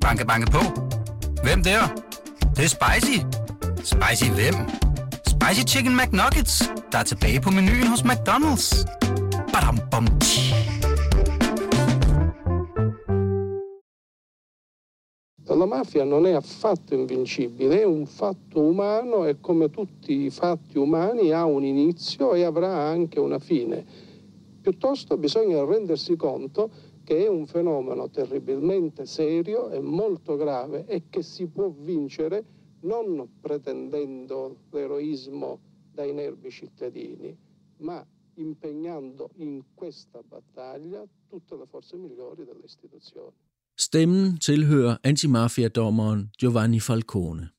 Banke, banke på. Hvem der? Det, det er spicy. Spicy hvem? Spicy Chicken McNuggets, der er tilbage på menuen hos McDonald's. Badum, bom, La mafia non è affatto invincibile, è un fatto umano e come tutti i fatti umani ha un inizio e avrà anche una fine. Piuttosto bisogna rendersi conto che è un fenomeno terribilmente serio e molto grave e che si può vincere non pretendendo l'eroismo dai nervi cittadini, ma impegnando in questa battaglia tutte le forze migliori delle istituzioni. Stemmen tilhører antimafiadommeren Giovanni Falcone.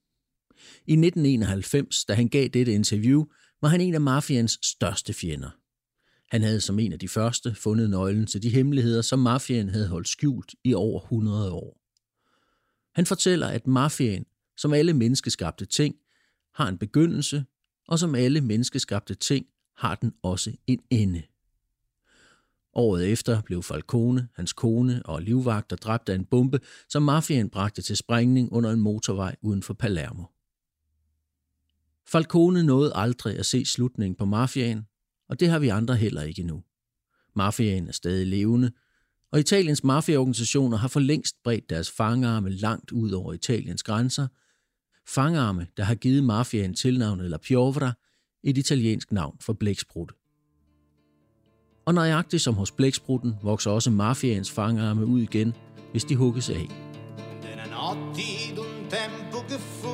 I 1991, da han gav dette interview, var han en af mafians største fjender. Han havde som en af de første fundet nøglen til de hemmeligheder, som mafiaen havde holdt skjult i over 100 år. Han fortæller, at mafiaen, som alle menneskeskabte ting, har en begyndelse, og som alle menneskeskabte ting har den også en ende. Året efter blev Falcone, hans kone og livvagter dræbt af en bombe, som mafiaen bragte til sprængning under en motorvej uden for Palermo. Falcone nåede aldrig at se slutningen på mafiaen, og det har vi andre heller ikke nu. Mafiaen er stadig levende, og Italiens mafiaorganisationer har for længst bredt deres fangarme langt ud over Italiens grænser. Fangarme, der har givet mafiaen tilnavnet La Piovra, et italiensk navn for blæksprutte. Og nøjagtigt som hos blæksprutten vokser også mafiaens fangarme ud igen, hvis de hugges af. notti d'un tempo che fu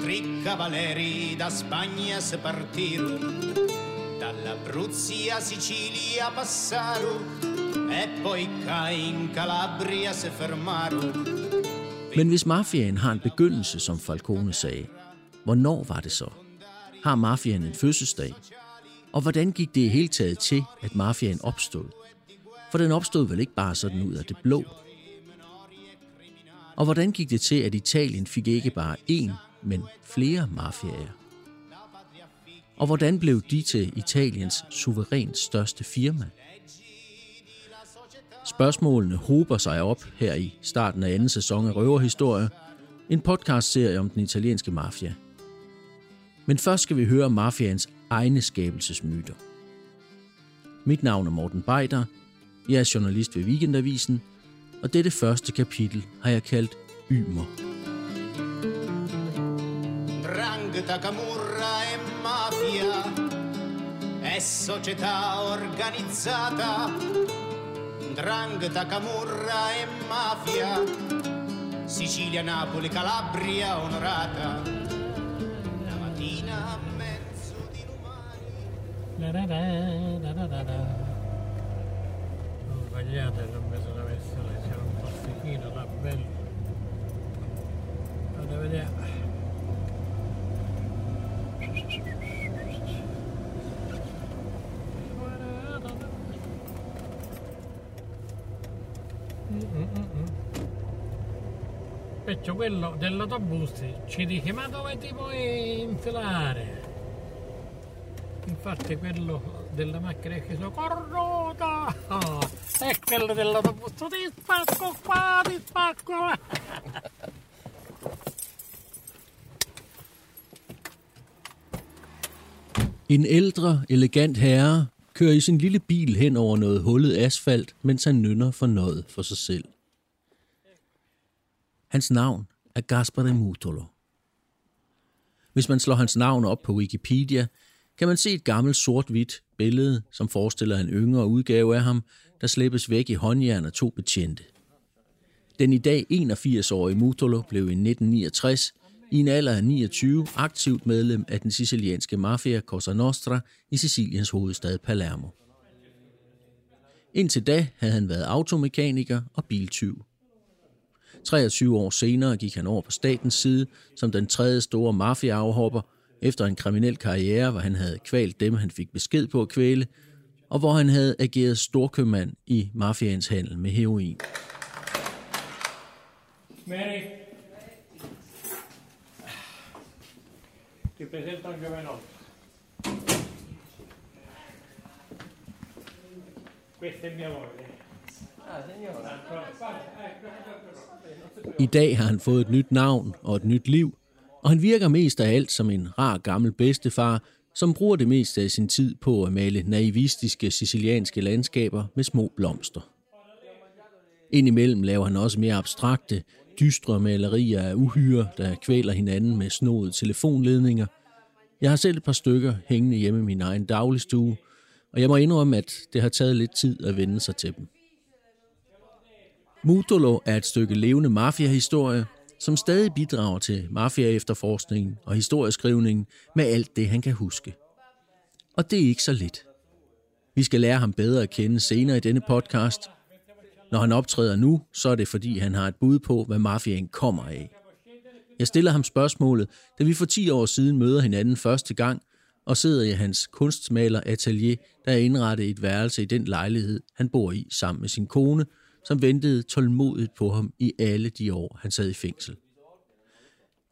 tre cavaleri da Spagna se partirono dall'Abruzzi Sicilia passaro e poi in Calabria se fermaro Men hvis mafiaen har en begyndelse, som Falcone sagde, hvornår var det så? Har mafiaen en fødselsdag? Og hvordan gik det i hele taget til, at mafiaen opstod? For den opstod vel ikke bare sådan ud af det blå? Og hvordan gik det til, at Italien fik ikke bare én, men flere mafiaer? Og hvordan blev de til Italiens suverænt største firma? Spørgsmålene hober sig op her i starten af anden sæson af Røverhistorie, en podcastserie om den italienske mafia. Men først skal vi høre mafians egne skabelsesmyter. Mit navn er Morten Beider, jeg er journalist ved Weekendavisen, og dette første kapitel har jeg kaldt Ymer. Drangheta, camurra e mafia è società organizzata. Drangheta, camurra e mafia, Sicilia, Napoli, Calabria onorata. La mattina a mezzo di lumani. Ho sbagliato, non mi sono messo c'era un postichino là bello. Fate vedere. Quello dell'autobus ci dice ma dove ti puoi infilare? Infatti quello della macchina che sono cornuta e oh, quello dell'autobus ti spacco qua, ti spacco là. En ældre, elegant herre kører i sin lille bil hen over noget hullet asfalt, mens han nynner for noget for sig selv. Hans navn af Gaspare Mutolo. Hvis man slår hans navn op på Wikipedia, kan man se et gammelt sort-hvidt billede, som forestiller en yngre udgave af ham, der slæbes væk i håndjern af to betjente. Den i dag 81-årige Mutolo blev i 1969 i en alder af 29 aktivt medlem af den sicilianske mafia Cosa Nostra i Siciliens hovedstad Palermo. Indtil da havde han været automekaniker og biltyv. 23 år senere gik han over på statens side som den tredje store mafiaafhopper efter en kriminel karriere, hvor han havde kvalt dem, han fik besked på at kvæle, og hvor han havde ageret storkøbmand i mafiaens handel med heroin. Mary. Ti presento un giovenotto. Questa è mia moglie. I dag har han fået et nyt navn og et nyt liv, og han virker mest af alt som en rar gammel bedstefar, som bruger det meste af sin tid på at male naivistiske sicilianske landskaber med små blomster. Indimellem laver han også mere abstrakte, dystre malerier af uhyre, der kvæler hinanden med snodede telefonledninger. Jeg har selv et par stykker hængende hjemme i min egen dagligstue, og jeg må indrømme, at det har taget lidt tid at vende sig til dem. Mutolo er et stykke levende mafiahistorie, som stadig bidrager til mafia-efterforskningen og historieskrivningen med alt det, han kan huske. Og det er ikke så lidt. Vi skal lære ham bedre at kende senere i denne podcast. Når han optræder nu, så er det fordi, han har et bud på, hvad mafiaen kommer af. Jeg stiller ham spørgsmålet, da vi for 10 år siden møder hinanden første gang, og sidder i hans kunstmaler atelier, der er indrettet et værelse i den lejlighed, han bor i sammen med sin kone – som ventede tålmodigt på ham i alle de år, han sad i fængsel.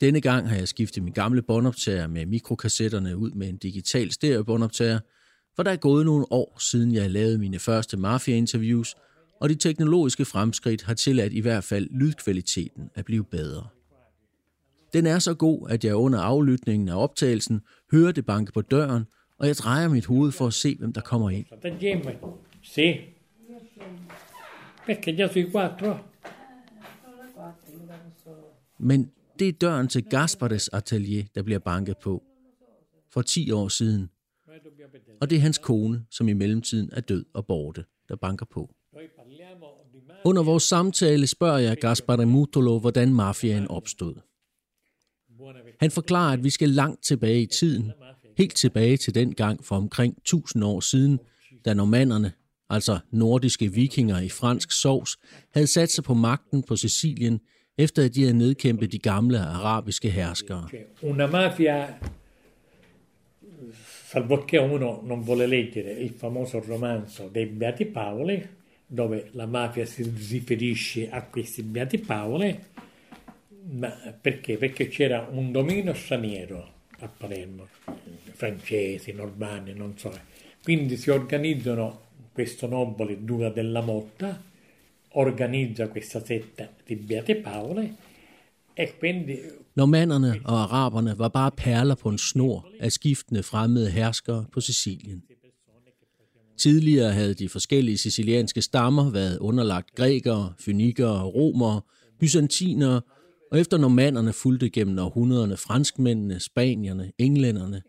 Denne gang har jeg skiftet min gamle båndoptager med mikrokassetterne ud med en digital stereobåndoptager, for der er gået nogle år siden jeg lavede mine første mafia-interviews, og de teknologiske fremskridt har tilladt i hvert fald lydkvaliteten at blive bedre. Den er så god, at jeg under aflytningen af optagelsen hører det banke på døren, og jeg drejer mit hoved for at se, hvem der kommer ind. Se, Perché già sui quattro? Men det er døren til Gaspares atelier, der bliver banket på. For 10 år siden. Og det er hans kone, som i mellemtiden er død og borte, der banker på. Under vores samtale spørger jeg Gaspare Mutolo, hvordan mafiaen opstod. Han forklarer, at vi skal langt tilbage i tiden, helt tilbage til den gang for omkring 1000 år siden, da normanderne altså nordiske vikinger i fransk sovs, havde sat sig på magten på Sicilien, efter at de havde nedkæmpet de gamle arabiske herskere. Una mafia, salvo che uno non vuole leggere il famoso romanzo dei Beati Paoli, dove la mafia si riferisce a questi Beati Paoli, ma perché? Perché c'era un dominio straniero a Palermo, francesi, normanni, non so. Quindi si organizzano questo nobile Dura della Motta organizza questa setta di Beate Paole e quindi Normanderne og araberne var bare perler på en snor af skiftende fremmede herskere på Sicilien. Tidligere havde de forskellige sicilianske stammer været underlagt grækere, fynikere, romere, byzantinere, og efter normanderne fulgte gennem århundrederne franskmændene, spanierne, englænderne,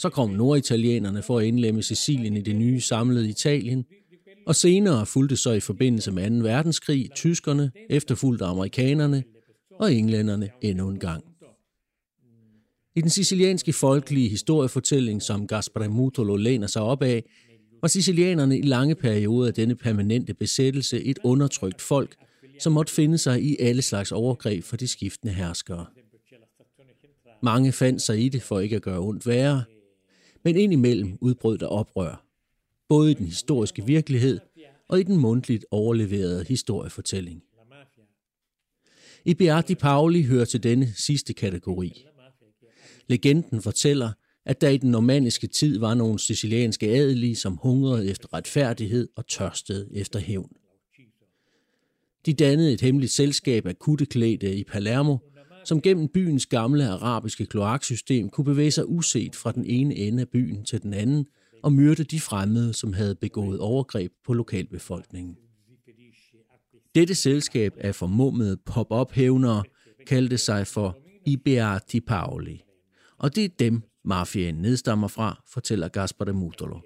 så kom norditalienerne for at indlemme Sicilien i det nye samlede Italien, og senere fulgte så i forbindelse med 2. verdenskrig tyskerne, efterfulgte amerikanerne og englænderne endnu en gang. I den sicilianske folkelige historiefortælling, som Gaspare Mutolo læner sig op af, var sicilianerne i lange perioder af denne permanente besættelse et undertrykt folk, som måtte finde sig i alle slags overgreb for de skiftende herskere. Mange fandt sig i det for ikke at gøre ondt værre, men indimellem udbrød der oprør. Både i den historiske virkelighed og i den mundtligt overleverede historiefortælling. I Beati Pauli hører til denne sidste kategori. Legenden fortæller, at der i den normanniske tid var nogle sicilianske adelige, som hungrede efter retfærdighed og tørstede efter hævn. De dannede et hemmeligt selskab af kutteklædte i Palermo, som gennem byens gamle arabiske kloaksystem kunne bevæge sig uset fra den ene ende af byen til den anden og myrde de fremmede, som havde begået overgreb på lokalbefolkningen. Dette selskab af formummede pop-up-hævnere kaldte sig for Ibeati Paoli. Og det er dem, mafiaen nedstammer fra, fortæller Gaspar de Mutolo.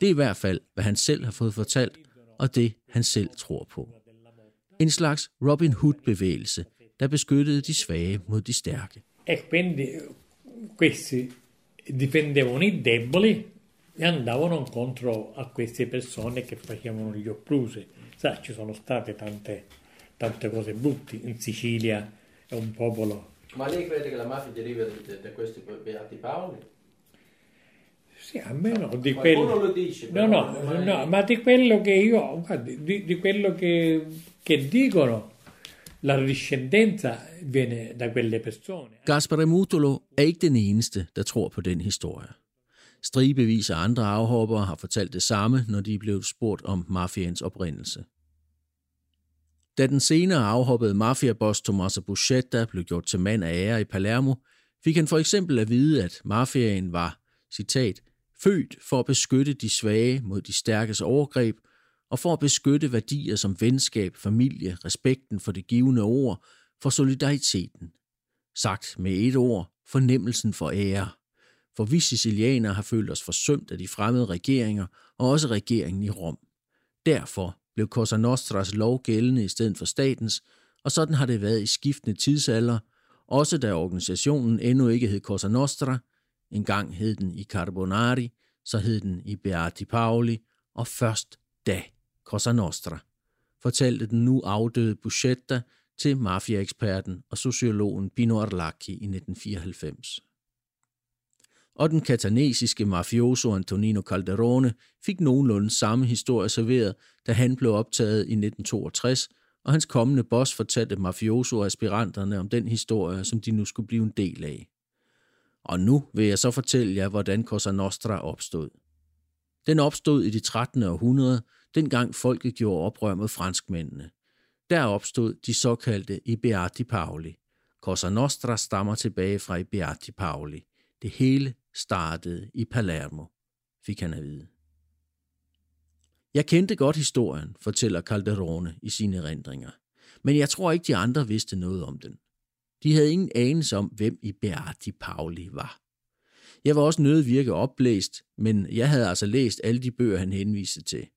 Det er i hvert fald, hvad han selv har fået fortalt, og det han selv tror på. En slags Robin Hood-bevægelse – der beskyttede de svage mod de stærke. E quindi questi difendevano i deboli e andavano contro a queste persone che facevano gli opprusi. Sa, ci sono state tante, tante cose brutte. In Sicilia è un popolo... Ma lei crede che la mafia deriva da, da questi beati Paoli? Sì, almeno di quello... lo dice. No, no, no, ma di quello che io... Guardi, di, di quello che, che dicono La discendenza viene da quelle persone. Eh. Gaspare Mutolo er ikke den eneste, der tror på den historie. Stribevis af andre afhoppere har fortalt det samme, når de er blevet spurgt om mafians oprindelse. Da den senere afhoppede mafiaboss Tommaso Buscetta blev gjort til mand af ære i Palermo, fik han for eksempel at vide, at mafiaen var, citat, født for at beskytte de svage mod de stærkes overgreb, og for at beskytte værdier som venskab, familie, respekten for det givende ord, for solidariteten. Sagt med et ord, fornemmelsen for ære. For vi sicilianere har følt os forsømt af de fremmede regeringer, og også regeringen i Rom. Derfor blev Cosa Nostras lov gældende i stedet for statens, og sådan har det været i skiftende tidsalder, også da organisationen endnu ikke hed Cosa Nostra, engang hed den i Carbonari, så hed den i Beati Paoli, og først da Cosa Nostra, fortalte den nu afdøde Buscetta til mafiaeksperten og sociologen Pino Arlacchi i 1994. Og den katanesiske mafioso Antonino Calderone fik nogenlunde samme historie serveret, da han blev optaget i 1962, og hans kommende boss fortalte mafioso-aspiranterne om den historie, som de nu skulle blive en del af. Og nu vil jeg så fortælle jer, hvordan Cosa Nostra opstod. Den opstod i det 13. århundrede, dengang folket gjorde oprør mod franskmændene. Der opstod de såkaldte Ibeati Pauli. Cosa Nostra stammer tilbage fra Ibeati Pauli. Det hele startede i Palermo, fik han at vide. Jeg kendte godt historien, fortæller Calderone i sine erindringer, men jeg tror ikke, de andre vidste noget om den. De havde ingen anelse om, hvem Ibeati Pauli var. Jeg var også nødt virke oplæst, men jeg havde altså læst alle de bøger, han henviste til.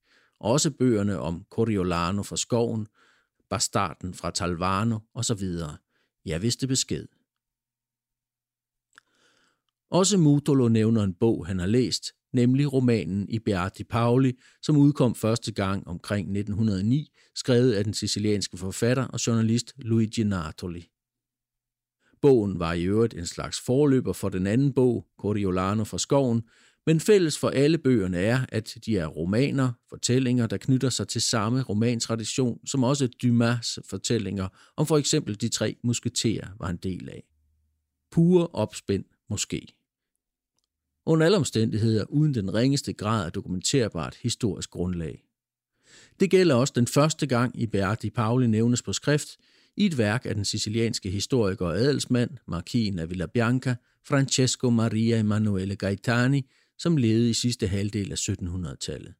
Også bøgerne om Coriolano fra skoven, Bastarden fra Talvano osv. Jeg vidste besked. Også Mutolo nævner en bog, han har læst, nemlig romanen i Beati Paoli, som udkom første gang omkring 1909, skrevet af den sicilianske forfatter og journalist Luigi Nartoli. Bogen var i øvrigt en slags forløber for den anden bog, Coriolano fra skoven, men fælles for alle bøgerne er, at de er romaner, fortællinger, der knytter sig til samme romantradition, som også Dumas' fortællinger om for eksempel de tre musketerer var en del af. Pure opspænd måske. Under alle omstændigheder uden den ringeste grad af dokumenterbart historisk grundlag. Det gælder også den første gang i Beati Pauli nævnes på skrift i et værk af den sicilianske historiker og adelsmand, markien af Villa Bianca, Francesco Maria Emanuele Gaetani, som levede i sidste halvdel af 1700-tallet.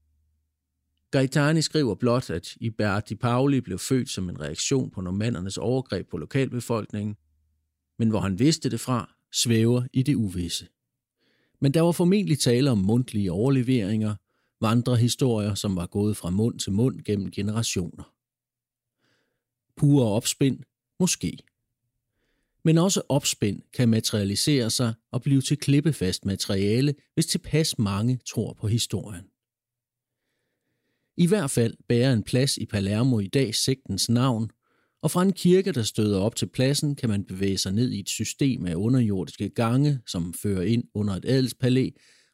Gaetani skriver blot, at Ibert di Pauli blev født som en reaktion på normandernes overgreb på lokalbefolkningen, men hvor han vidste det fra, svæver i det uvisse. Men der var formentlig tale om mundtlige overleveringer, vandrehistorier, som var gået fra mund til mund gennem generationer. Pure opspind? Måske. Men også opspind kan materialisere sig og blive til klippefast materiale, hvis tilpas mange tror på historien. I hvert fald bærer en plads i Palermo i dag sektens navn, og fra en kirke, der støder op til pladsen, kan man bevæge sig ned i et system af underjordiske gange, som fører ind under et adelspalæ,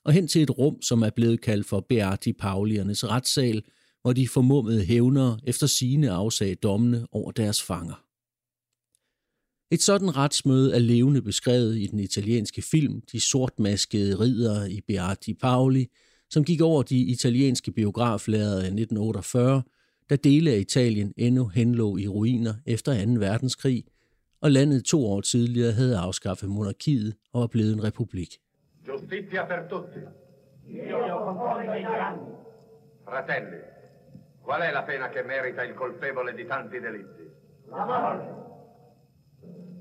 og hen til et rum, som er blevet kaldt for Beati Pauliernes retssal, hvor de formummede hævnere efter sine afsag dommene over deres fanger. Et sådan retsmøde er levende beskrevet i den italienske film De sortmaskede ridere i Beati Paoli, som gik over de italienske biograflader af 1948, da dele af Italien endnu henlå i ruiner efter 2. verdenskrig, og landet to år tidligere havde afskaffet monarkiet og var blevet en republik. Giustizia per tutti. Io. Fratelli, qual è la pena che merita il colpevole di tanti delitti? La morte.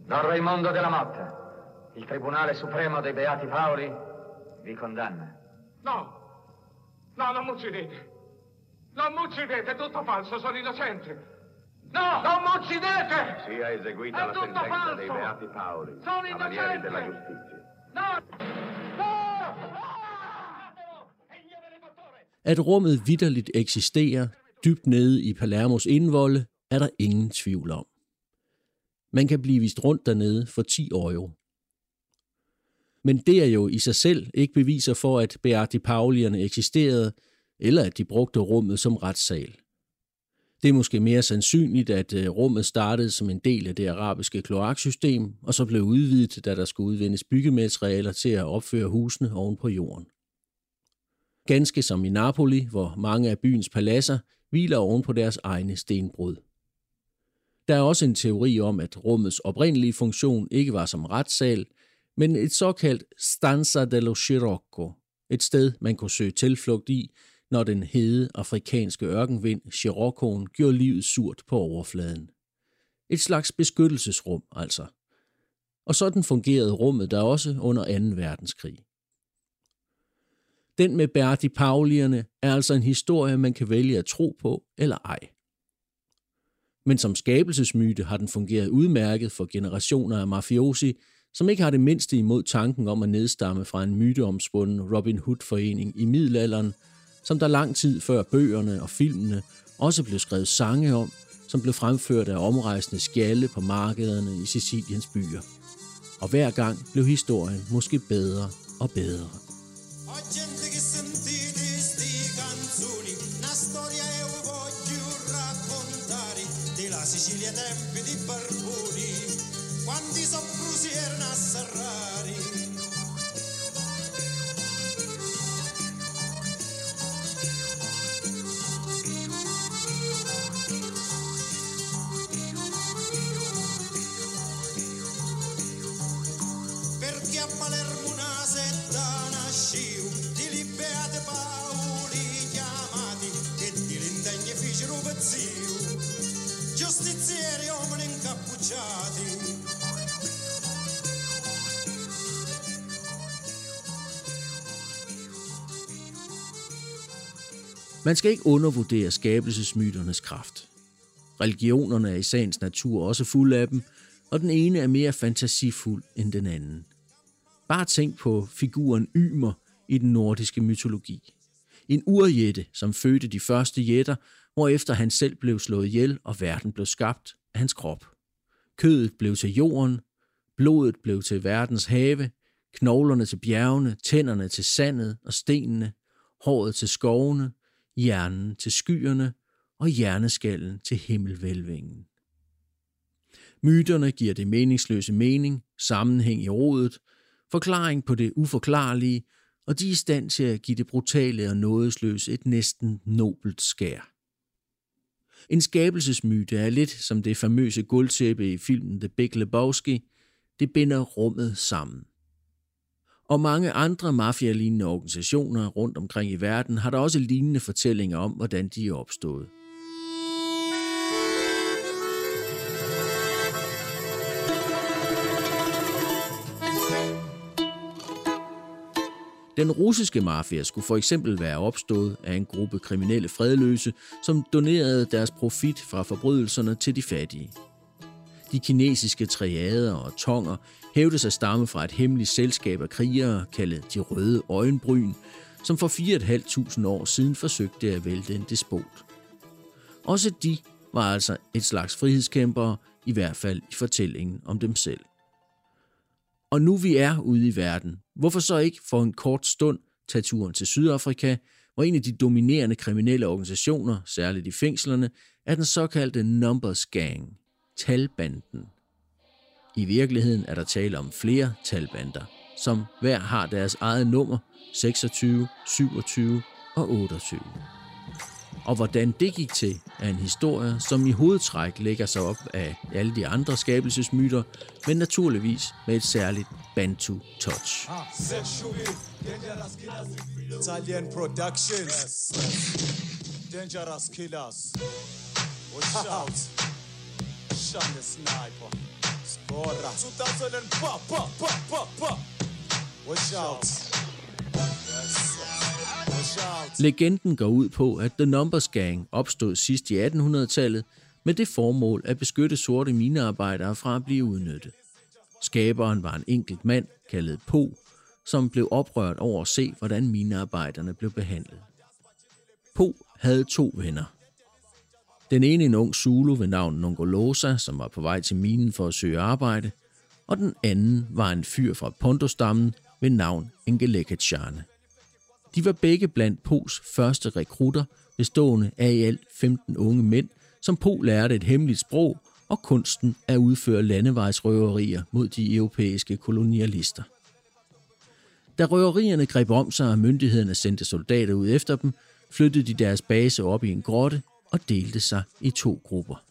Don Raimondo della Motta, il Tribunale Supremo dei Beati Paoli vi condanna. No, no, non mi uccidete. Non mi uccidete, è tutto falso, sono innocente. No, non mi uccidete! Sia eseguita È la tutto sentenza falso! dei Beati Paoli, Sono cavalieri innocente! della giustizia. No! No! At rummet vidderligt eksisterer dybt nede i Palermos indvolde, er der ingen tvivl om. Man kan blive vist rundt dernede for 10 euro. Men det er jo i sig selv ikke beviser for, at Beati Paulierne eksisterede, eller at de brugte rummet som retssal. Det er måske mere sandsynligt, at øh, rummet startede som en del af det arabiske kloaksystem, og så blev udvidet, da der skulle udvindes byggematerialer til at opføre husene oven på jorden. Ganske som i Napoli, hvor mange af byens paladser hviler oven på deres egne stenbrud. Der er også en teori om, at rummets oprindelige funktion ikke var som retssal, men et såkaldt stanza dello scirocco, et sted, man kunne søge tilflugt i, når den hede afrikanske ørkenvind, Sciroccoen, gjorde livet surt på overfladen. Et slags beskyttelsesrum, altså. Og sådan fungerede rummet der også under 2. verdenskrig. Den med Berti Paulierne er altså en historie, man kan vælge at tro på eller ej. Men som skabelsesmyte har den fungeret udmærket for generationer af mafiosi, som ikke har det mindste imod tanken om at nedstamme fra en myteomspunden Robin Hood-forening i middelalderen, som der lang tid før bøgerne og filmene også blev skrevet sange om, som blev fremført af omrejsende skjalde på markederne i Siciliens byer. Og hver gang blev historien måske bedre og bedre. Sicilia tempi di barboni, quanti soprusi erano assarrari. Perché incappucciati. Man skal ikke undervurdere skabelsesmyternes kraft. Religionerne er i sagens natur også fulde af dem, og den ene er mere fantasifuld end den anden. Bare tænk på figuren Ymer i den nordiske mytologi. En urjætte, som fødte de første jætter, hvorefter han selv blev slået ihjel, og verden blev skabt af hans krop. Kødet blev til jorden, blodet blev til verdens have, knoglerne til bjergene, tænderne til sandet og stenene, håret til skovene, hjernen til skyerne og hjerneskallen til himmelvælvingen. Myterne giver det meningsløse mening, sammenhæng i rodet, forklaring på det uforklarlige, og de er i stand til at give det brutale og nådesløse et næsten nobelt skær. En skabelsesmyte er lidt som det famøse guldtæppe i filmen The Big Lebowski. Det binder rummet sammen. Og mange andre mafialignende organisationer rundt omkring i verden har der også lignende fortællinger om, hvordan de er opstået. Den russiske mafia skulle for eksempel være opstået af en gruppe kriminelle fredløse, som donerede deres profit fra forbrydelserne til de fattige. De kinesiske triader og tonger hævdes at stamme fra et hemmeligt selskab af krigere, kaldet de røde øjenbryn, som for 4.500 år siden forsøgte at vælte en despot. Også de var altså et slags frihedskæmpere, i hvert fald i fortællingen om dem selv. Og nu vi er ude i verden, hvorfor så ikke for en kort stund tage turen til Sydafrika, hvor en af de dominerende kriminelle organisationer, særligt i fængslerne, er den såkaldte Numbers Gang, talbanden. I virkeligheden er der tale om flere talbander, som hver har deres eget nummer, 26, 27 og 28. Og hvordan det gik til, er en historie, som i hovedtræk lægger sig op af alle de andre skabelsesmyter, men naturligvis med et særligt Bantu-touch. Italian Productions. Dangerous Killers. Watch out. Shun the sniper. Scorra. 2000 and pop, pop, pop, pop, pop. Watch out. Legenden går ud på, at The Numbers Gang opstod sidst i 1800-tallet med det formål at beskytte sorte minearbejdere fra at blive udnyttet. Skaberen var en enkelt mand, kaldet Po, som blev oprørt over at se, hvordan minearbejderne blev behandlet. Po havde to venner. Den ene en ung Zulu ved navn Nongolosa, som var på vej til minen for at søge arbejde, og den anden var en fyr fra Pontostammen ved navn Engelekachane. De var begge blandt Pos første rekrutter, bestående af i alt 15 unge mænd, som Po lærte et hemmeligt sprog og kunsten at udføre landevejsrøverier mod de europæiske kolonialister. Da røverierne greb om sig, og myndighederne sendte soldater ud efter dem, flyttede de deres base op i en grotte og delte sig i to grupper.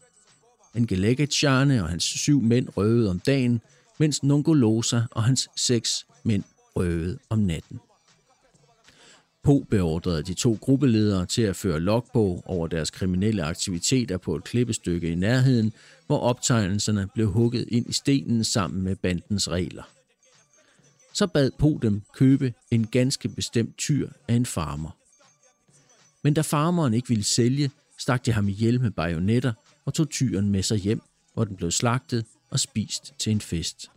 Engelegetsjane og hans syv mænd røvede om dagen, mens Nongolosa og hans seks mænd røvede om natten. Po beordrede de to gruppeledere til at føre logbog over deres kriminelle aktiviteter på et klippestykke i nærheden, hvor optegnelserne blev hugget ind i stenen sammen med bandens regler. Så bad Po dem købe en ganske bestemt tyr af en farmer. Men da farmeren ikke ville sælge, stak de ham ihjel med bajonetter og tog tyren med sig hjem, hvor den blev slagtet og spist til en fest.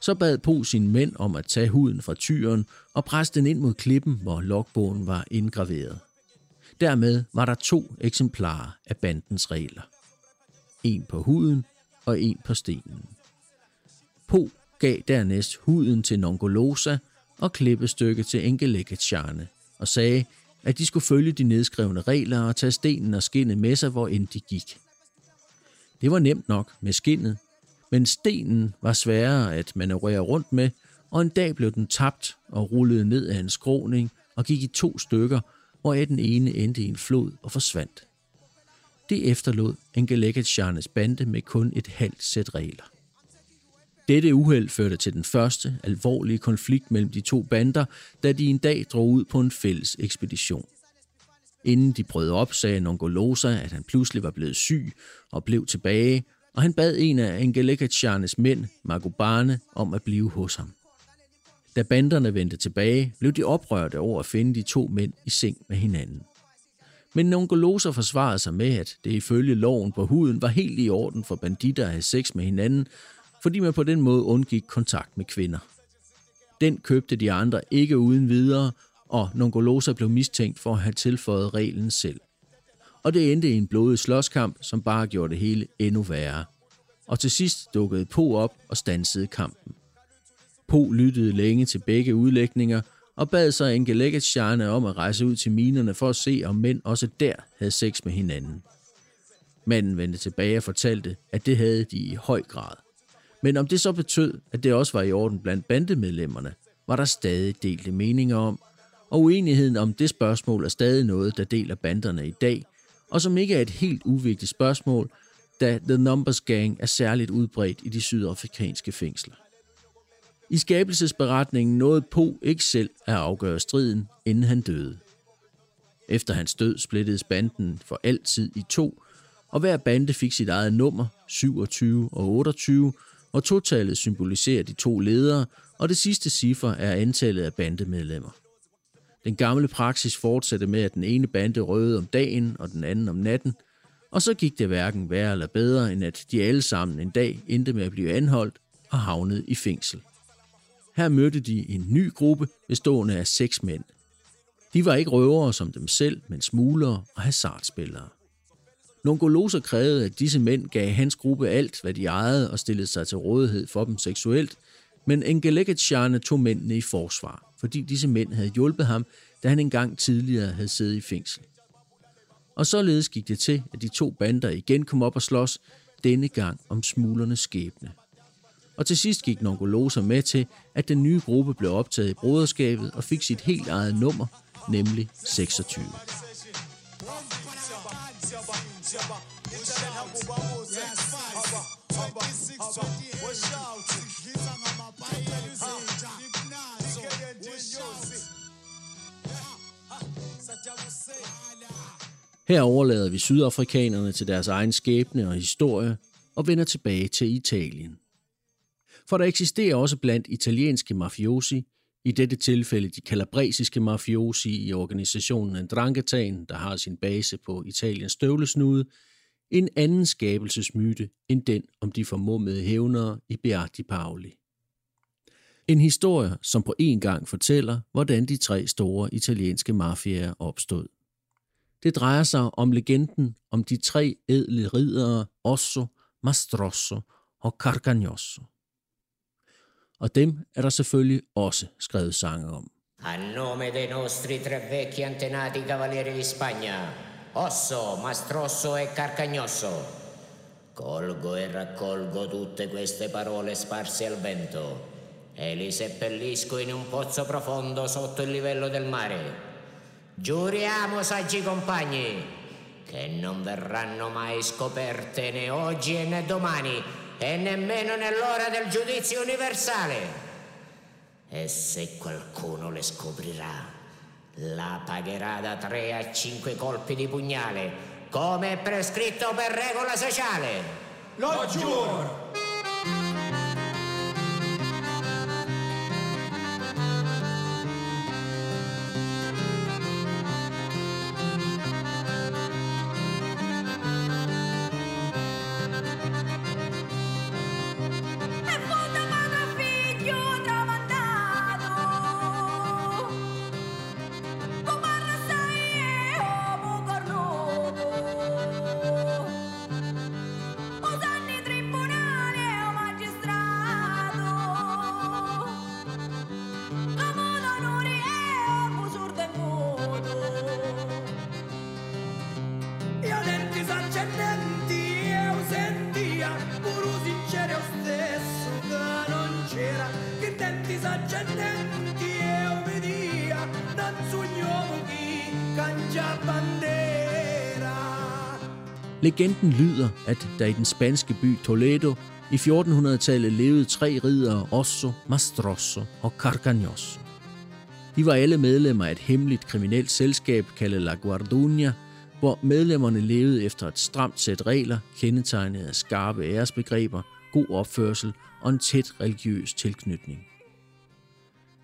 Så bad Po sin mænd om at tage huden fra tyren og presse den ind mod klippen, hvor logbogen var indgraveret. Dermed var der to eksemplarer af bandens regler. En på huden og en på stenen. Po gav dernæst huden til Nongolosa og klippestykket til Engeleketsjarne og sagde, at de skulle følge de nedskrevne regler og tage stenen og skinnet med sig, hvor end de gik. Det var nemt nok med skinnet, men stenen var sværere at manøvrere rundt med, og en dag blev den tabt og rullede ned af en skråning og gik i to stykker, hvor den ene endte i en flod og forsvandt. Det efterlod Engeleketsjarnes bande med kun et halvt sæt regler. Dette uheld førte til den første alvorlige konflikt mellem de to bander, da de en dag drog ud på en fælles ekspedition. Inden de brød op, sagde Nongolosa, at han pludselig var blevet syg og blev tilbage, og han bad en af Engeleketsjarnes mænd, Magubane, om at blive hos ham. Da banderne vendte tilbage, blev de oprørte over at finde de to mænd i seng med hinanden. Men Nongoloser forsvarede sig med, at det ifølge loven på huden var helt i orden for banditter at have sex med hinanden, fordi man på den måde undgik kontakt med kvinder. Den købte de andre ikke uden videre, og Nongolosa blev mistænkt for at have tilføjet reglen selv. Og det endte i en blodig slåskamp, som bare gjorde det hele endnu værre. Og til sidst dukkede Po op og stansede kampen. Po lyttede længe til begge udlægninger og bad så Engeleketsjane om at rejse ud til minerne for at se, om mænd også der havde sex med hinanden. Manden vendte tilbage og fortalte, at det havde de i høj grad. Men om det så betød, at det også var i orden blandt bandemedlemmerne, var der stadig delte meninger om, og uenigheden om det spørgsmål er stadig noget, der deler banderne i dag, og som ikke er et helt uvigtigt spørgsmål, da The Numbers Gang er særligt udbredt i de sydafrikanske fængsler. I skabelsesberetningen nåede Po ikke selv at afgøre striden, inden han døde. Efter hans død splittedes banden for altid i to, og hver bande fik sit eget nummer, 27 og 28, og totallet symboliserer de to ledere, og det sidste ciffer er antallet af bandemedlemmer. Den gamle praksis fortsatte med, at den ene bande røde om dagen og den anden om natten, og så gik det hverken værre eller bedre, end at de alle sammen en dag endte med at blive anholdt og havnede i fængsel. Her mødte de en ny gruppe bestående af seks mænd. De var ikke røvere som dem selv, men smuglere og hasardspillere. Nongoloser krævede, at disse mænd gav hans gruppe alt, hvad de ejede og stillede sig til rådighed for dem seksuelt, men Engeleketsjane tog mændene i forsvar, fordi disse mænd havde hjulpet ham, da han engang tidligere havde siddet i fængsel. Og således gik det til, at de to bander igen kom op og slås, denne gang om smuglernes skæbne. Og til sidst gik Nongolosa med til, at den nye gruppe blev optaget i broderskabet og fik sit helt eget nummer, nemlig 26. Her overlader vi sydafrikanerne til deres egen skæbne og historie og vender tilbage til Italien. For der eksisterer også blandt italienske mafiosi, i dette tilfælde de kalabresiske mafiosi i organisationen Andranghetaen, der har sin base på Italiens støvlesnude, en anden skabelsesmyte end den om de formummede hævnere i Beati Paoli. En historie, som på en gang fortæller, hvordan de tre store italienske mafiaer opstod. Det drejer sig om legenden om de tre edle ridere Osso, Mastrosso og Carcagnosso. Og dem er der selvfølgelig også skrevet sange om. A nome dei nostri tre vecchi antenati cavalieri di Spagna, Osso, Mastrosso e Carcagnosso, colgo e raccolgo tutte queste parole sparse al vento e li seppellisco in un pozzo profondo sotto il livello del mare. Giuriamo, saggi compagni, che non verranno mai scoperte né oggi né domani e nemmeno nell'ora del giudizio universale. E se qualcuno le scoprirà, la pagherà da tre a cinque colpi di pugnale, come prescritto per regola sociale. Lo giuro! Legenden lyder, at der i den spanske by Toledo i 1400-tallet levede tre ridere Osso, Mastrosso og Carcagnosso. De var alle medlemmer af et hemmeligt kriminelt selskab kaldet La Guardunia, hvor medlemmerne levede efter et stramt sæt regler, kendetegnet af skarpe æresbegreber, god opførsel og en tæt religiøs tilknytning.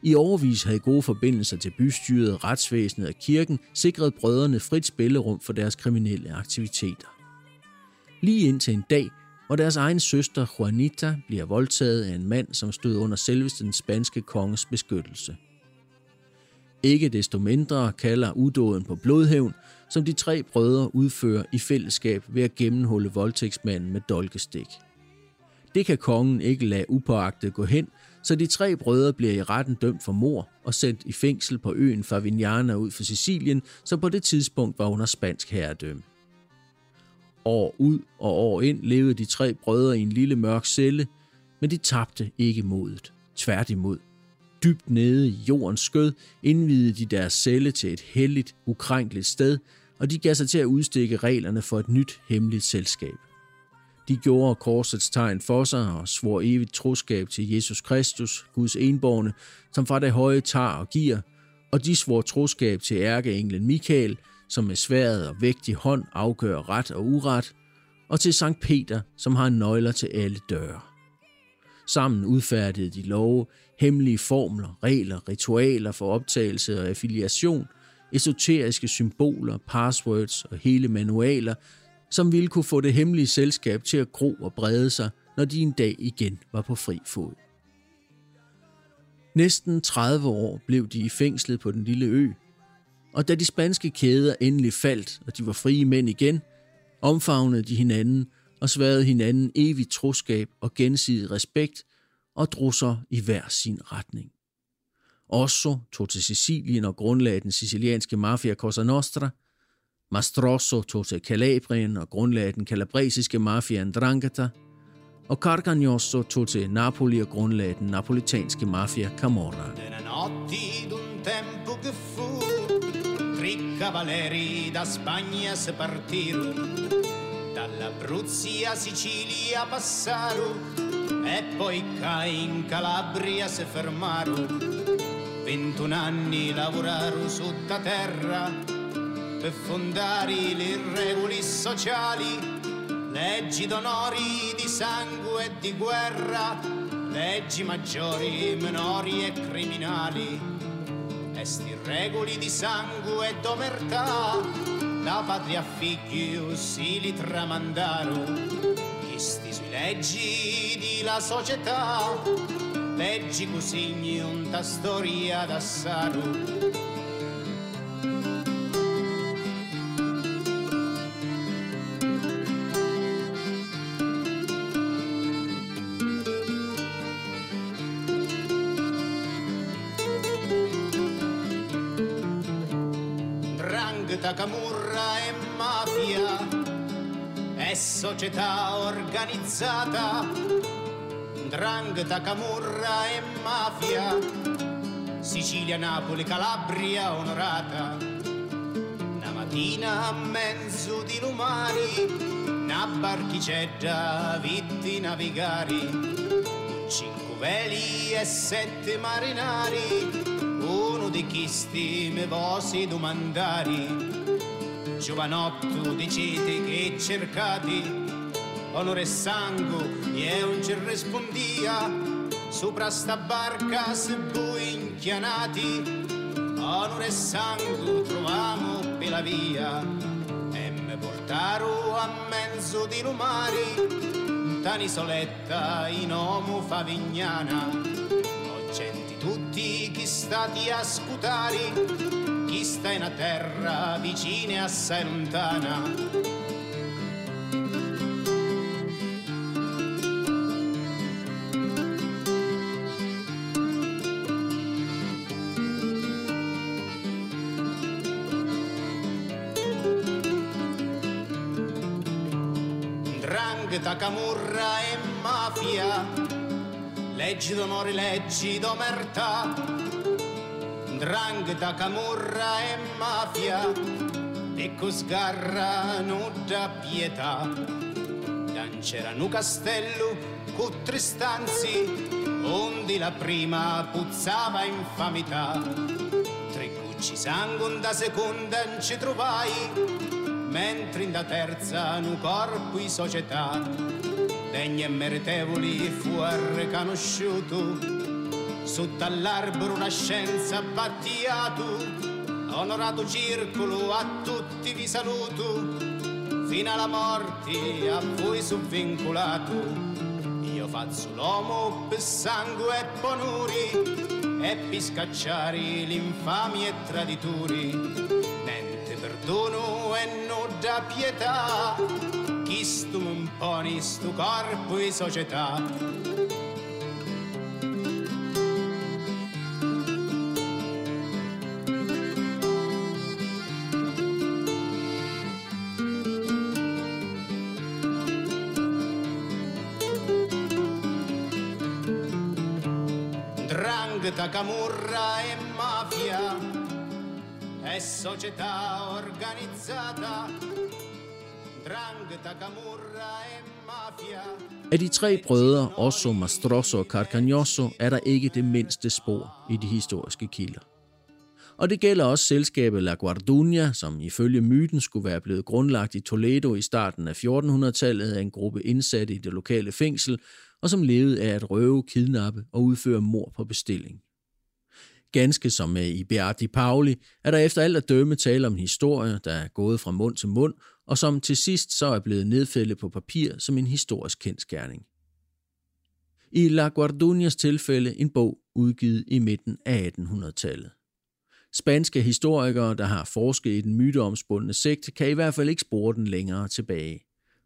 I overvis havde gode forbindelser til bystyret, retsvæsenet og kirken sikret brødrene frit spillerum for deres kriminelle aktiviteter lige indtil en dag, hvor deres egen søster Juanita bliver voldtaget af en mand, som stod under selveste den spanske konges beskyttelse. Ikke desto mindre kalder udåden på blodhævn, som de tre brødre udfører i fællesskab ved at gennemhulle voldtægtsmanden med dolkestik. Det kan kongen ikke lade upåagtet gå hen, så de tre brødre bliver i retten dømt for mor og sendt i fængsel på øen Favignana ud for Sicilien, som på det tidspunkt var under spansk herredømme. År ud og år ind levede de tre brødre i en lille mørk celle, men de tabte ikke modet. Tværtimod. Dybt nede i jordens skød indvidede de deres celle til et helligt, ukrænkeligt sted, og de gav sig til at udstikke reglerne for et nyt hemmeligt selskab. De gjorde korsets tegn for sig og svor evigt troskab til Jesus Kristus, Guds enborgne, som fra det høje tager og giver, og de svor troskab til ærkeenglen Michael, som med sværet og vægtig hånd afgør ret og uret, og til Sankt Peter, som har nøgler til alle døre. Sammen udfærdede de love, hemmelige formler, regler, ritualer for optagelse og affiliation, esoteriske symboler, passwords og hele manualer, som ville kunne få det hemmelige selskab til at gro og brede sig, når de en dag igen var på fri fod. Næsten 30 år blev de i fængslet på den lille ø, og da de spanske kæder endelig faldt, og de var frie mænd igen, omfavnede de hinanden og sværede hinanden evigt troskab og gensidig respekt og drog sig i hver sin retning. Osso tog til Sicilien og grundlagde den sicilianske mafia Cosa Nostra. Mastrosso tog til Calabrien og grundlagde den kalabresiske mafia Andrangheta. Og Carcagnoso tog til Napoli og grundlagde den napolitanske mafia Camorra. Tre cavalieri da Spagna se partirono, dall'Abruzzi a Sicilia passarono e poi in Calabria se fermarono. 21 anni lavorarono sotto terra per fondare le regole sociali, leggi d'onori, di sangue e di guerra, leggi maggiori, minori e criminali sti regoli di sangue e d'omertà. Padre a figlio si li tramandaro sti sui leggi di la società. Leggi così ta storia d'assaro camurra e mafia. È società organizzata. Drangheta, camurra e mafia. Sicilia, Napoli, Calabria onorata. Una mattina a mezzo di lumari, una barchicetta vitti navigari, cinque veli e sette marinari, uno di chisti me vosi domandari. Giovanotto dicete che cercati, onore e sangue, e un ci rispondia, sopra sta barca se voi inchianati, onore e sangue trovamo per la via, e me portaro a mezzo di lumari, tanisoletta in omo favignana, ho tutti chi stati a scutari, chi sta in terra vicina assai lontana. Drangheta, camurra e mafia, leggi d'onore, leggi d'omertà, Drangheta, camurra e mafia, ecco sgarra da pietà. Dancerano castello con tre stanzi, onde la prima puzzava infamità. Tre cucci sangue da seconda non ci trovai, mentre in da terza nu corpo in società. Degni e meritevoli fu riconosciuto sotto all'albero una scienza battiato, onorato circolo, a tutti vi saluto, fino alla morte a voi sovvincolato. Io faccio l'uomo per sangue e ponuri, e per scacciare l'infami e traditori. Niente perdono e non da pietà, chi stu un poni stu corpo e società. Drangheta, camurra e mafia è società organizzata. Drangheta, camurra e mafia Af de tre brødre, Osso, Mastrosso og Carcagnoso, er der ikke det mindste spor i de historiske kilder. Og det gælder også selskabet La Guardunia, som ifølge myten skulle være blevet grundlagt i Toledo i starten af 1400-tallet af en gruppe indsatte i det lokale fængsel, og som levede af at røve, kidnappe og udføre mord på bestilling. Ganske som med i Beati Pauli, er der efter alt at dømme tale om en historie, der er gået fra mund til mund, og som til sidst så er blevet nedfældet på papir som en historisk kendskærning. I La Guardunias tilfælde en bog udgivet i midten af 1800-tallet. Spanske historikere, der har forsket i den myteomspundne sekt, kan i hvert fald ikke spore den længere tilbage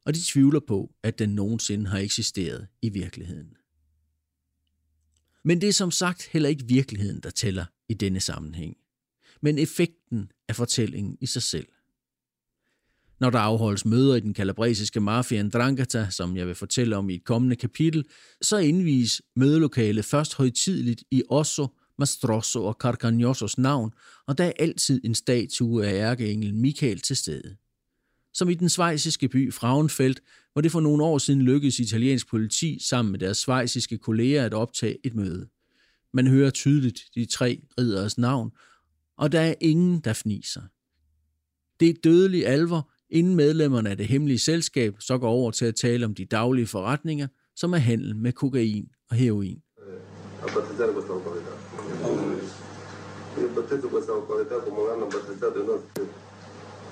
og de tvivler på, at den nogensinde har eksisteret i virkeligheden. Men det er som sagt heller ikke virkeligheden, der tæller i denne sammenhæng, men effekten af fortællingen i sig selv. Når der afholdes møder i den kalabresiske mafia Ndrangheta, som jeg vil fortælle om i et kommende kapitel, så indvies mødelokalet først højtidligt i Osso, Mastrosso og Carcagnosos navn, og der er altid en statue af ærkeenglen Michael til stede som i den svejsiske by Frauenfeldt, hvor det for nogle år siden lykkedes italiensk politi sammen med deres svejsiske kolleger at optage et møde. Man hører tydeligt de tre ridderes navn, og der er ingen, der fniser. Det er dødelig alvor, inden medlemmerne af det hemmelige selskab så går over til at tale om de daglige forretninger, som er handel med kokain og heroin.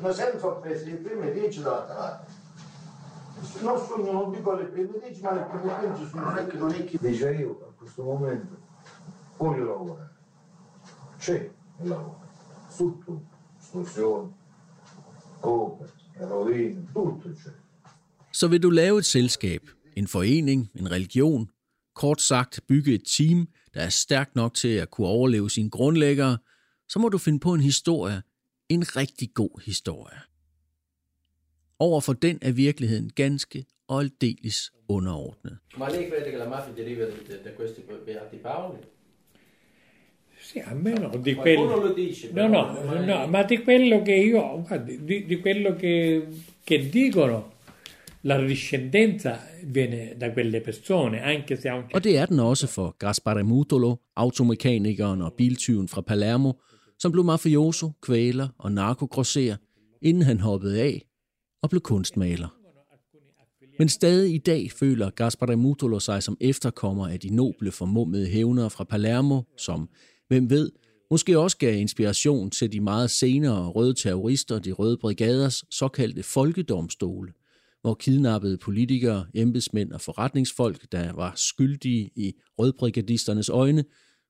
ma senza offese le prime 10 dalla Tarata non sono non dico le prime 10 ma le prime 15 sono non è che non è che dice io a questo momento voglio lavorare c'è il lavoro su tutto estorsione, coca, eroina, tutto c'è. Så vil du lave et selskab, en forening, en religion, kort sagt bygge et team, der er stærkt nok til at kunne overleve sine grundlæggere, så må du finde på en historie, en rigtig god historie. Overfor den er virkeligheden ganske og aldeles underordnet. Ma lei crede che la mafia deriva da, questi beati Paoli? Sì, almeno di Qualcuno quello... lo dice, No, no, no, ma di quello che io, guardi, di, di quello che, che dicono, la discendenza viene da quelle persone, anche se anche... Og det er den også for Gaspare Mutolo, automekanikeren og biltyven fra Palermo, som blev mafioso, kvæler og narkogrosser, inden han hoppede af og blev kunstmaler. Men stadig i dag føler Gaspare Mutolo sig som efterkommer af de noble formummede hævnere fra Palermo, som, hvem ved, måske også gav inspiration til de meget senere røde terrorister, de røde brigaders såkaldte folkedomstole, hvor kidnappede politikere, embedsmænd og forretningsfolk, der var skyldige i rødbrigadisternes øjne,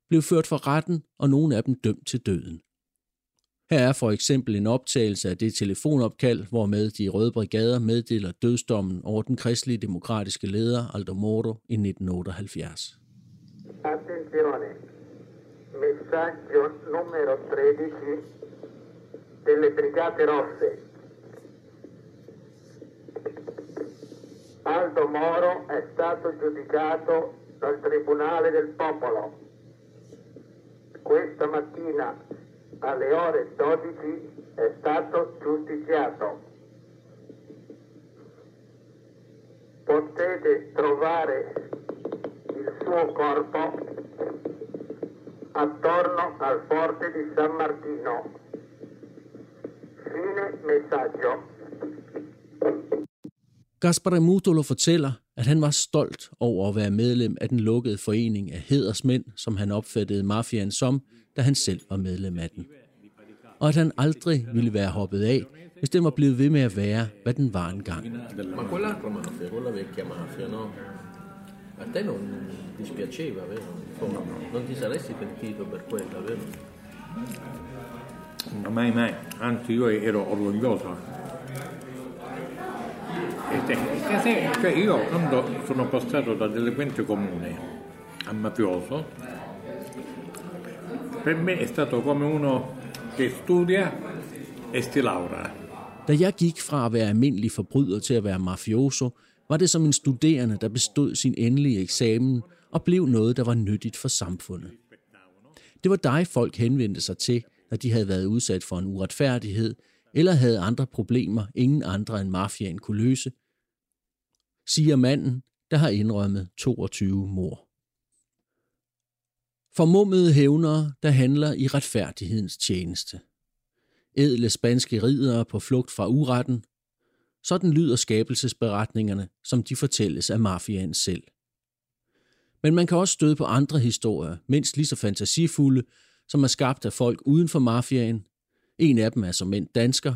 blev ført for retten, og nogle af dem dømt til døden. Her er for eksempel en optagelse af det telefonopkald, hvormed de røde brigader meddeler dødsdommen over den kristelige demokratiske leder Aldo Moro i 1978. Attenzione, messaggio numero 13 delle Brigate Rosse. Aldo Moro è stato giudicato dal Tribunale del Popolo. Questa mattina alle ore 12 è stato giustiziato. Potete trovare il suo corpo attorno al forte di San Martino. Fine messaggio. Gaspare Mutolo fortæller, at han var stolt over at være medlem af den lukkede forening af hedersmænd, som han opfattede mafiaen som, da han selv var medlem af den. Og at han aldrig ville være hoppet af, hvis den var blevet ved med at være, hvad den var engang. Ma quell'altra mafia, quella vecchia mafia, no? A te non dispiaceva, vero? Insomma, non ti saresti pentito per quella, vero? No, mai, mai. Anzi, io ero orgoglioso. E e te- cioè io quando sono passato da delinquente comune a mafioso, per me è stato come uno che studia e si laurea. Da jeg gik fra at være almindelig forbryder til at være mafioso, var det som en studerende, der bestod sin endelige eksamen og blev noget, der var nyttigt for samfundet. Det var dig, folk henvendte sig til, når de havde været udsat for en uretfærdighed, eller havde andre problemer, ingen andre end mafiaen kunne løse, siger manden, der har indrømmet 22 mor. Formummede hævnere, der handler i retfærdighedens tjeneste. Edle spanske ridere på flugt fra uretten. Sådan lyder skabelsesberetningerne, som de fortælles af mafiaen selv. Men man kan også støde på andre historier, mindst lige så fantasifulde, som er skabt af folk uden for mafiaen. En af dem er som mænd dansker.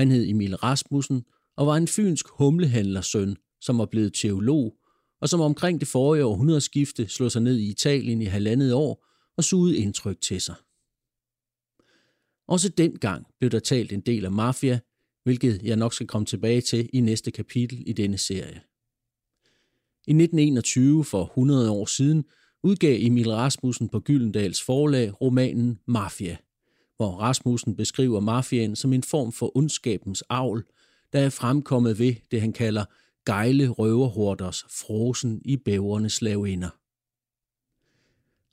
Han hed Emil Rasmussen og var en fynsk humlehandlersøn, som var blevet teolog, og som omkring det forrige århundredeskifte slog sig ned i Italien i halvandet år og sugede indtryk til sig. Også dengang blev der talt en del af mafia, hvilket jeg nok skal komme tilbage til i næste kapitel i denne serie. I 1921, for 100 år siden, udgav Emil Rasmussen på Gyldendals forlag romanen Mafia, hvor Rasmussen beskriver mafiaen som en form for ondskabens avl, der er fremkommet ved det, han kalder gejle røverhorders frosen i bævernes slavinder.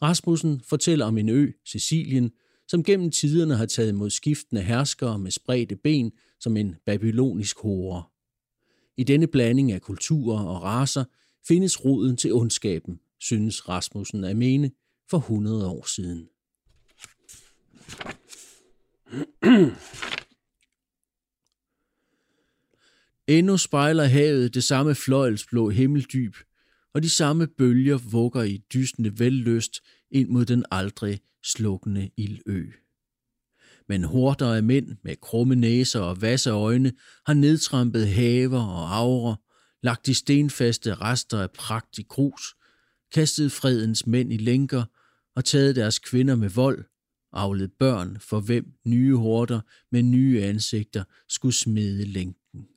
Rasmussen fortæller om en ø, Sicilien, som gennem tiderne har taget mod skiftende herskere med spredte ben som en babylonisk hore. I denne blanding af kulturer og raser findes roden til ondskaben, synes Rasmussen at mene for 100 år siden. Endnu spejler havet det samme fløjelsblå himmeldyb, og de samme bølger vugger i dystende vellyst ind mod den aldrig slukkende ildø. Men horder af mænd med krumme næser og vasse øjne har nedtrampet haver og aure, lagt de stenfaste rester af pragt i grus, kastet fredens mænd i lænker og taget deres kvinder med vold, avlede børn, for hvem nye horder med nye ansigter skulle smede længden.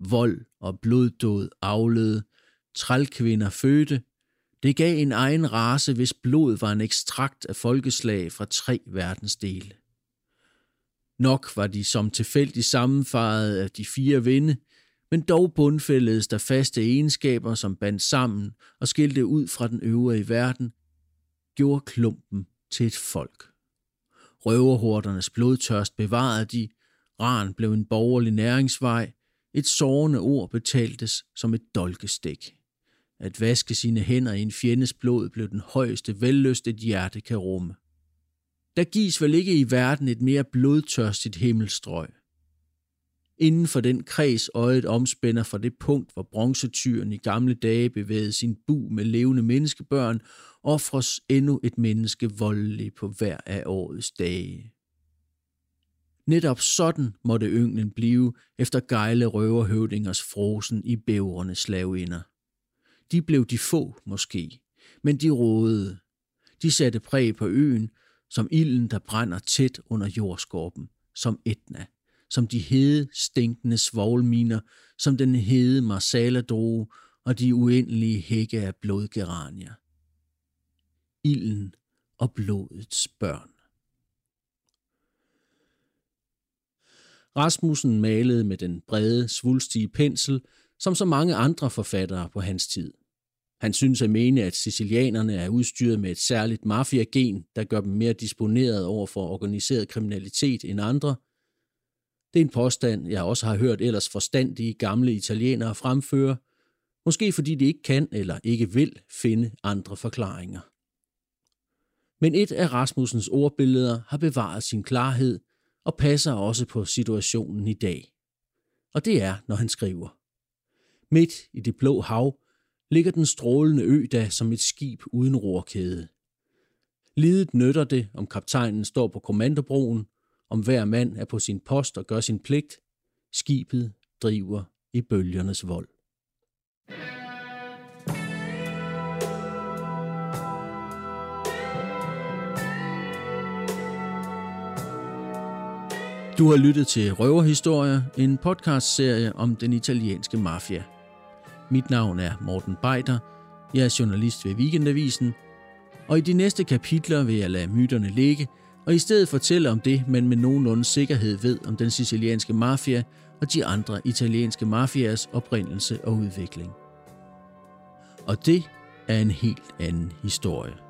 Vold og bloddåd avlede, trælkvinder fødte, det gav en egen race, hvis blod var en ekstrakt af folkeslag fra tre verdensdele. Nok var de som tilfældigt sammenfaret af de fire vinde, men dog bundfældedes der faste egenskaber, som bandt sammen og skilte ud fra den øvrige verden, gjorde klumpen til et folk. Røverhordernes blodtørst bevarede de, ran blev en borgerlig næringsvej, et sårende ord betaltes som et dolkestik. At vaske sine hænder i en fjendes blod blev den højeste vellyst et hjerte kan rumme. Der gives vel ikke i verden et mere blodtørstigt himmelstrøg. Inden for den kreds øjet omspænder fra det punkt, hvor bronzetyren i gamle dage bevægede sin bu med levende menneskebørn, offres endnu et menneske voldeligt på hver af årets dage. Netop sådan måtte ynglen blive efter gejle røverhøvdingers frosen i bævrende slavinder. De blev de få, måske, men de rådede. De satte præg på øen, som ilden, der brænder tæt under jordskorpen, som Etna, som de hede, stinkende svoglminer, som den hede marsala og de uendelige hække af blodgeranier. Ilden og blodets børn. Rasmussen malede med den brede, svulstige pensel, som så mange andre forfattere på hans tid. Han synes at mene, at sicilianerne er udstyret med et særligt mafiagen, der gør dem mere disponeret over for organiseret kriminalitet end andre. Det er en påstand, jeg også har hørt ellers forstandige gamle italienere fremføre, måske fordi de ikke kan eller ikke vil finde andre forklaringer. Men et af Rasmussens ordbilleder har bevaret sin klarhed og passer også på situationen i dag. Og det er, når han skriver. Midt i det blå hav ligger den strålende ø da som et skib uden rorkæde. Lidet nytter det, om kaptajnen står på kommandobroen, om hver mand er på sin post og gør sin pligt. Skibet driver i bølgernes vold. Du har lyttet til Røverhistorier, en podcastserie om den italienske mafia. Mit navn er Morten Beider. Jeg er journalist ved Weekendavisen. Og i de næste kapitler vil jeg lade myterne ligge, og i stedet fortælle om det, man med nogenlunde sikkerhed ved om den sicilianske mafia og de andre italienske mafias oprindelse og udvikling. Og det er en helt anden historie.